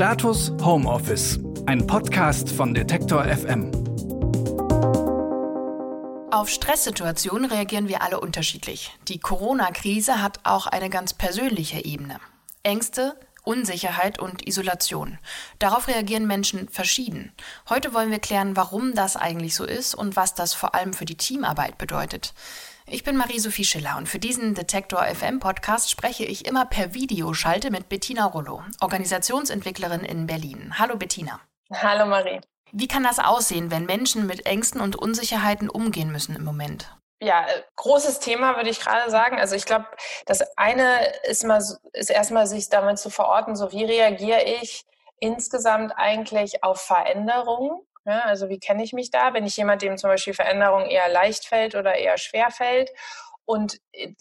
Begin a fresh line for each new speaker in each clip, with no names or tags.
Status Homeoffice, ein Podcast von Detektor FM.
Auf Stresssituationen reagieren wir alle unterschiedlich. Die Corona-Krise hat auch eine ganz persönliche Ebene. Ängste, Unsicherheit und Isolation. Darauf reagieren Menschen verschieden. Heute wollen wir klären, warum das eigentlich so ist und was das vor allem für die Teamarbeit bedeutet. Ich bin Marie-Sophie Schiller und für diesen Detektor FM Podcast spreche ich immer per Videoschalte mit Bettina Rollo, Organisationsentwicklerin in Berlin. Hallo Bettina.
Hallo Marie.
Wie kann das aussehen, wenn Menschen mit Ängsten und Unsicherheiten umgehen müssen im Moment?
Ja, äh, großes Thema würde ich gerade sagen. Also ich glaube, das eine ist mal ist erstmal sich damit zu verorten, so wie reagiere ich insgesamt eigentlich auf Veränderungen ja, also wie kenne ich mich da? Bin ich jemand, dem zum Beispiel Veränderung eher leicht fällt oder eher schwer fällt? Und äh,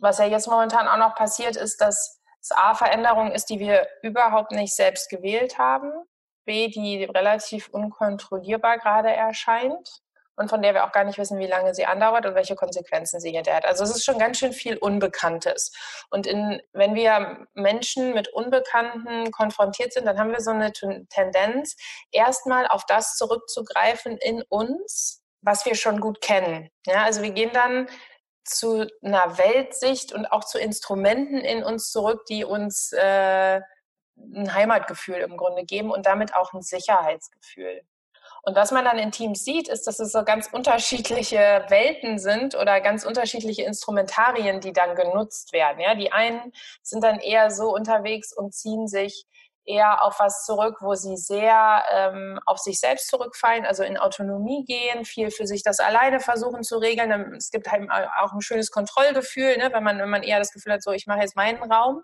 was ja jetzt momentan auch noch passiert, ist, dass es A, Veränderung ist, die wir überhaupt nicht selbst gewählt haben, B, die relativ unkontrollierbar gerade erscheint und von der wir auch gar nicht wissen, wie lange sie andauert und welche Konsequenzen sie hinterher hat. Also es ist schon ganz schön viel Unbekanntes. Und in, wenn wir Menschen mit Unbekannten konfrontiert sind, dann haben wir so eine Tendenz, erstmal auf das zurückzugreifen in uns, was wir schon gut kennen. Ja, also wir gehen dann zu einer Weltsicht und auch zu Instrumenten in uns zurück, die uns äh, ein Heimatgefühl im Grunde geben und damit auch ein Sicherheitsgefühl. Und was man dann in Teams sieht, ist, dass es so ganz unterschiedliche Welten sind oder ganz unterschiedliche Instrumentarien, die dann genutzt werden. Ja, die einen sind dann eher so unterwegs und ziehen sich eher auf was zurück, wo sie sehr ähm, auf sich selbst zurückfallen, also in Autonomie gehen, viel für sich das alleine versuchen zu regeln. Es gibt halt auch ein schönes Kontrollgefühl, ne, wenn man wenn man eher das Gefühl hat, so ich mache jetzt meinen Raum.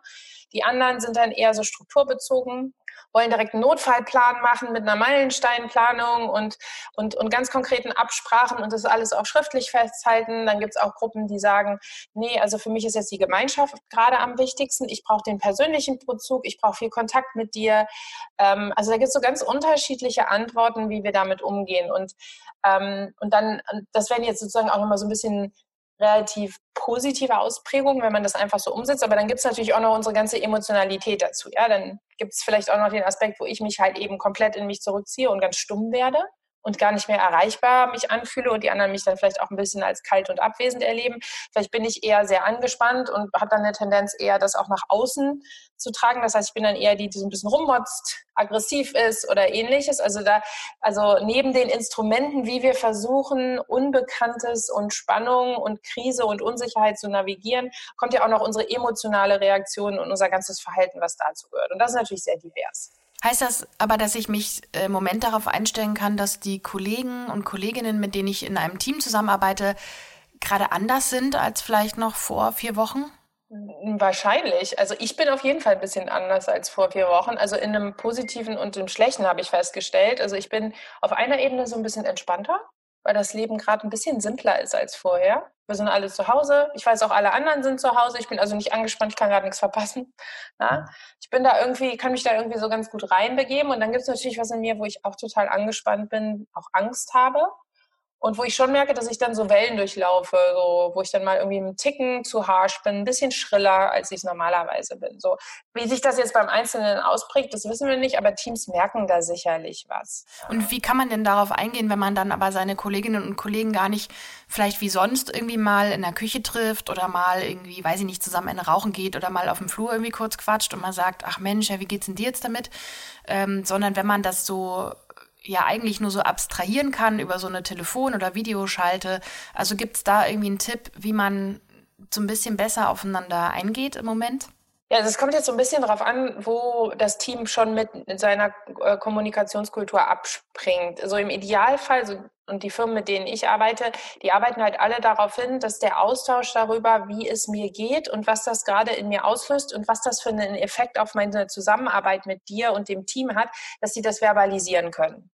Die anderen sind dann eher so strukturbezogen wollen direkt einen Notfallplan machen mit einer Meilensteinplanung und, und, und ganz konkreten Absprachen und das alles auch schriftlich festhalten. Dann gibt es auch Gruppen, die sagen, nee, also für mich ist jetzt die Gemeinschaft gerade am wichtigsten. Ich brauche den persönlichen Bezug, ich brauche viel Kontakt mit dir. Ähm, also da gibt es so ganz unterschiedliche Antworten, wie wir damit umgehen. Und, ähm, und dann, das werden jetzt sozusagen auch nochmal so ein bisschen relativ positive Ausprägung, wenn man das einfach so umsetzt. Aber dann gibt es natürlich auch noch unsere ganze Emotionalität dazu. Ja, dann gibt es vielleicht auch noch den Aspekt, wo ich mich halt eben komplett in mich zurückziehe und ganz stumm werde und gar nicht mehr erreichbar mich anfühle und die anderen mich dann vielleicht auch ein bisschen als kalt und abwesend erleben. Vielleicht bin ich eher sehr angespannt und habe dann eine Tendenz eher, das auch nach außen zu tragen. Das heißt, ich bin dann eher die, die so ein bisschen rummotzt, aggressiv ist oder ähnliches. Also da, also neben den Instrumenten, wie wir versuchen, Unbekanntes und Spannung und Krise und Unsicherheit zu navigieren, kommt ja auch noch unsere emotionale Reaktion und unser ganzes Verhalten, was dazu gehört. Und das ist natürlich sehr divers.
Heißt das aber, dass ich mich äh, im Moment darauf einstellen kann, dass die Kollegen und Kolleginnen, mit denen ich in einem Team zusammenarbeite, gerade anders sind als vielleicht noch vor vier Wochen?
Wahrscheinlich. Also ich bin auf jeden Fall ein bisschen anders als vor vier Wochen. Also in einem positiven und im schlechten habe ich festgestellt. Also ich bin auf einer Ebene so ein bisschen entspannter weil das Leben gerade ein bisschen simpler ist als vorher. Wir sind alle zu Hause. Ich weiß auch, alle anderen sind zu Hause. Ich bin also nicht angespannt, ich kann gerade nichts verpassen. Ja? Ich bin da irgendwie, kann mich da irgendwie so ganz gut reinbegeben. Und dann gibt es natürlich was in mir, wo ich auch total angespannt bin, auch Angst habe. Und wo ich schon merke, dass ich dann so Wellen durchlaufe, so, wo ich dann mal irgendwie einen Ticken zu harsh bin, ein bisschen schriller, als ich es normalerweise bin. So, wie sich das jetzt beim Einzelnen ausprägt, das wissen wir nicht, aber Teams merken da sicherlich was.
Und wie kann man denn darauf eingehen, wenn man dann aber seine Kolleginnen und Kollegen gar nicht vielleicht wie sonst irgendwie mal in der Küche trifft oder mal irgendwie, weiß ich nicht, zusammen eine rauchen geht oder mal auf dem Flur irgendwie kurz quatscht und man sagt, ach Mensch, ja, wie geht's denn dir jetzt damit? Ähm, sondern wenn man das so ja eigentlich nur so abstrahieren kann über so eine Telefon- oder Videoschalte. Also gibt es da irgendwie einen Tipp, wie man so ein bisschen besser aufeinander eingeht im Moment?
Ja, also es kommt jetzt so ein bisschen darauf an, wo das Team schon mit seiner äh, Kommunikationskultur abspringt. Also im Idealfall, so, und die Firmen, mit denen ich arbeite, die arbeiten halt alle darauf hin, dass der Austausch darüber, wie es mir geht und was das gerade in mir auslöst und was das für einen Effekt auf meine Zusammenarbeit mit dir und dem Team hat, dass sie das verbalisieren können.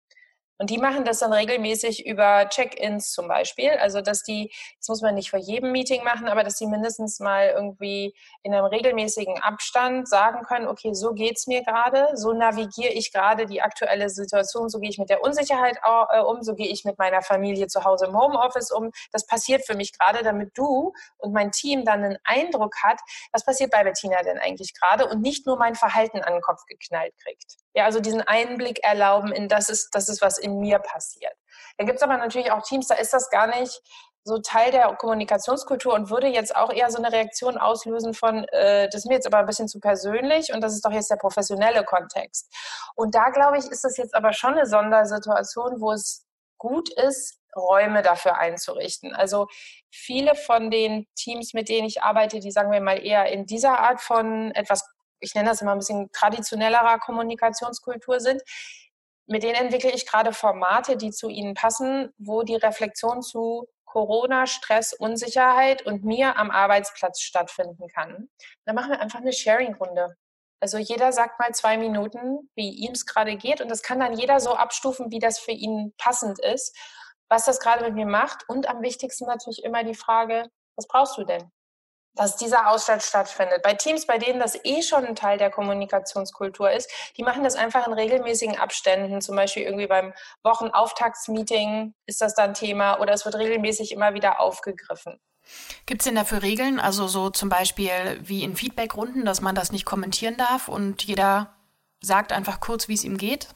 Und die machen das dann regelmäßig über Check-ins zum Beispiel. Also, dass die, das muss man nicht vor jedem Meeting machen, aber dass die mindestens mal irgendwie in einem regelmäßigen Abstand sagen können, okay, so geht's mir gerade, so navigiere ich gerade die aktuelle Situation, so gehe ich mit der Unsicherheit äh, um, so gehe ich mit meiner Familie zu Hause im Homeoffice um. Das passiert für mich gerade, damit du und mein Team dann einen Eindruck hat, was passiert bei Bettina denn eigentlich gerade und nicht nur mein Verhalten an den Kopf geknallt kriegt. Ja, also diesen Einblick erlauben in das ist, das ist, was in mir passiert. Dann gibt es aber natürlich auch Teams, da ist das gar nicht so Teil der Kommunikationskultur und würde jetzt auch eher so eine Reaktion auslösen von, äh, das ist mir jetzt aber ein bisschen zu persönlich und das ist doch jetzt der professionelle Kontext. Und da glaube ich, ist das jetzt aber schon eine Sondersituation, wo es gut ist, Räume dafür einzurichten. Also viele von den Teams, mit denen ich arbeite, die sagen wir mal eher in dieser Art von etwas, ich nenne das immer ein bisschen traditionellerer Kommunikationskultur sind, mit denen entwickle ich gerade Formate, die zu ihnen passen, wo die Reflexion zu Corona, Stress, Unsicherheit und mir am Arbeitsplatz stattfinden kann. Dann machen wir einfach eine Sharing-Runde. Also jeder sagt mal zwei Minuten, wie ihm es gerade geht und das kann dann jeder so abstufen, wie das für ihn passend ist, was das gerade mit mir macht und am wichtigsten natürlich immer die Frage, was brauchst du denn? Dass dieser Austausch stattfindet. Bei Teams, bei denen das eh schon ein Teil der Kommunikationskultur ist, die machen das einfach in regelmäßigen Abständen. Zum Beispiel irgendwie beim Wochenauftaktsmeeting ist das dann Thema oder es wird regelmäßig immer wieder aufgegriffen.
Gibt es denn dafür Regeln? Also so zum Beispiel wie in Feedbackrunden, dass man das nicht kommentieren darf und jeder sagt einfach kurz, wie es ihm geht?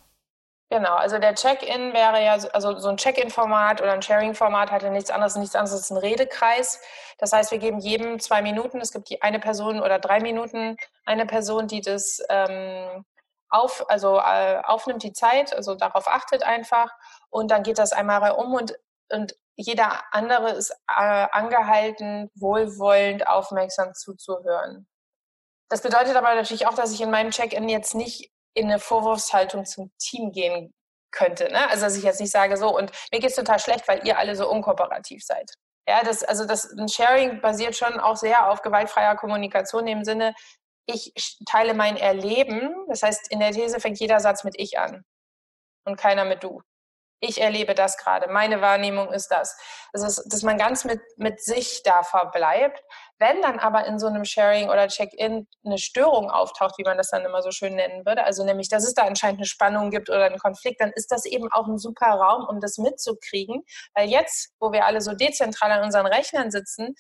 Genau, also der Check-in wäre ja, also so ein Check-in-Format oder ein Sharing-Format hat ja nichts anderes, nichts anderes als ein Redekreis. Das heißt, wir geben jedem zwei Minuten, es gibt die eine Person oder drei Minuten, eine Person, die das ähm, auf, also äh, aufnimmt die Zeit, also darauf achtet einfach und dann geht das einmal um und, und jeder andere ist äh, angehalten, wohlwollend, aufmerksam zuzuhören. Das bedeutet aber natürlich auch, dass ich in meinem Check-in jetzt nicht in eine Vorwurfshaltung zum Team gehen könnte. Ne? Also dass ich jetzt nicht sage, so und mir geht es total schlecht, weil ihr alle so unkooperativ seid. Ja, das, also das ein Sharing basiert schon auch sehr auf gewaltfreier Kommunikation im Sinne, ich teile mein Erleben. Das heißt, in der These fängt jeder Satz mit ich an und keiner mit du ich erlebe das gerade, meine Wahrnehmung ist das. Also, dass man ganz mit, mit sich da verbleibt. Wenn dann aber in so einem Sharing oder Check-in eine Störung auftaucht, wie man das dann immer so schön nennen würde, also nämlich, dass es da anscheinend eine Spannung gibt oder einen Konflikt, dann ist das eben auch ein super Raum, um das mitzukriegen. Weil jetzt, wo wir alle so dezentral an unseren Rechnern sitzen,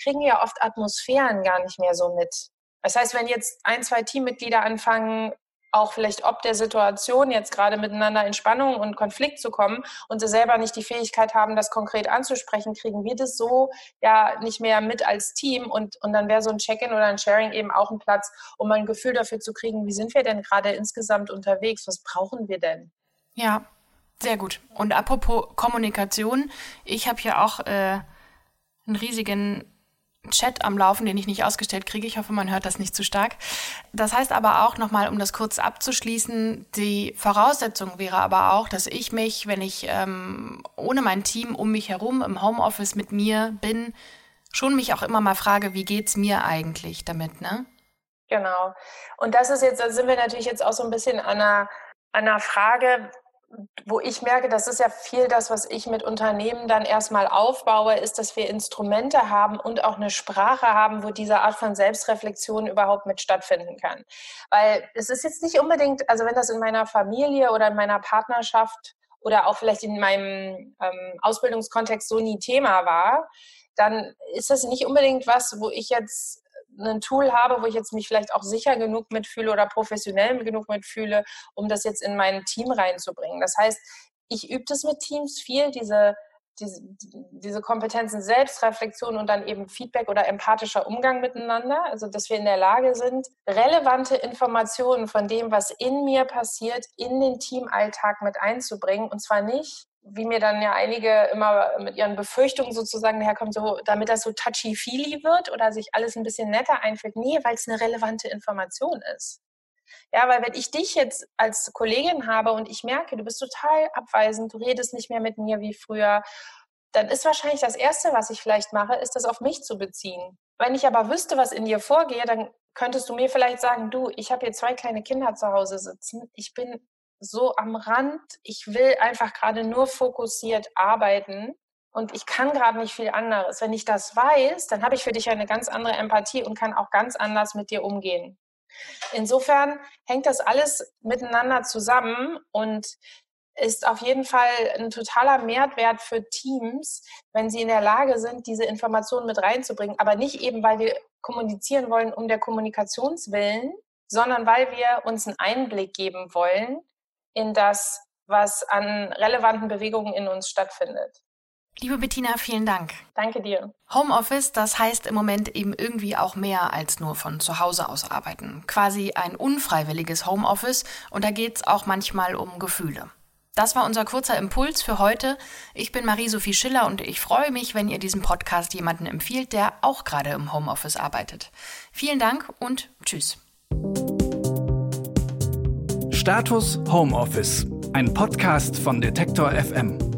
kriegen wir oft Atmosphären gar nicht mehr so mit. Das heißt, wenn jetzt ein, zwei Teammitglieder anfangen, auch vielleicht ob der Situation jetzt gerade miteinander in Spannung und Konflikt zu kommen und sie selber nicht die Fähigkeit haben, das konkret anzusprechen, kriegen wir das so ja nicht mehr mit als Team und, und dann wäre so ein Check-in oder ein Sharing eben auch ein Platz, um ein Gefühl dafür zu kriegen, wie sind wir denn gerade insgesamt unterwegs, was brauchen wir denn?
Ja, sehr gut. Und apropos Kommunikation, ich habe hier auch äh, einen riesigen Chat am Laufen, den ich nicht ausgestellt kriege. Ich hoffe, man hört das nicht zu stark. Das heißt aber auch nochmal, um das kurz abzuschließen, die Voraussetzung wäre aber auch, dass ich mich, wenn ich ähm, ohne mein Team um mich herum im Homeoffice mit mir bin, schon mich auch immer mal frage, wie geht's mir eigentlich damit, ne?
Genau. Und das ist jetzt, da sind wir natürlich jetzt auch so ein bisschen an einer, an einer Frage, wo ich merke, das ist ja viel das, was ich mit Unternehmen dann erstmal aufbaue, ist, dass wir Instrumente haben und auch eine Sprache haben, wo diese Art von Selbstreflexion überhaupt mit stattfinden kann. Weil es ist jetzt nicht unbedingt, also wenn das in meiner Familie oder in meiner Partnerschaft oder auch vielleicht in meinem ähm, Ausbildungskontext so nie Thema war, dann ist das nicht unbedingt was, wo ich jetzt ein Tool habe, wo ich jetzt mich vielleicht auch sicher genug mitfühle oder professionell genug mitfühle, um das jetzt in mein Team reinzubringen. Das heißt, ich übe das mit Teams viel, diese, diese, diese Kompetenzen Selbstreflexion und dann eben Feedback oder empathischer Umgang miteinander. Also, dass wir in der Lage sind, relevante Informationen von dem, was in mir passiert, in den Teamalltag mit einzubringen. Und zwar nicht wie mir dann ja einige immer mit ihren Befürchtungen sozusagen daherkommen, so, damit das so touchy-feely wird oder sich alles ein bisschen netter einfühlt. Nee, weil es eine relevante Information ist. Ja, weil wenn ich dich jetzt als Kollegin habe und ich merke, du bist total abweisend, du redest nicht mehr mit mir wie früher, dann ist wahrscheinlich das Erste, was ich vielleicht mache, ist das auf mich zu beziehen. Wenn ich aber wüsste, was in dir vorgeht, dann könntest du mir vielleicht sagen, du, ich habe hier zwei kleine Kinder zu Hause sitzen, ich bin so am Rand. Ich will einfach gerade nur fokussiert arbeiten und ich kann gerade nicht viel anderes. Wenn ich das weiß, dann habe ich für dich eine ganz andere Empathie und kann auch ganz anders mit dir umgehen. Insofern hängt das alles miteinander zusammen und ist auf jeden Fall ein totaler Mehrwert für Teams, wenn sie in der Lage sind, diese Informationen mit reinzubringen, aber nicht eben, weil wir kommunizieren wollen um der Kommunikationswillen, sondern weil wir uns einen Einblick geben wollen in das, was an relevanten Bewegungen in uns stattfindet.
Liebe Bettina, vielen Dank.
Danke dir.
Homeoffice, das heißt im Moment eben irgendwie auch mehr als nur von zu Hause aus arbeiten. Quasi ein unfreiwilliges Homeoffice und da geht es auch manchmal um Gefühle. Das war unser kurzer Impuls für heute. Ich bin Marie-Sophie Schiller und ich freue mich, wenn ihr diesen Podcast jemanden empfiehlt, der auch gerade im Homeoffice arbeitet. Vielen Dank und tschüss.
Status Homeoffice, ein Podcast von Detektor FM.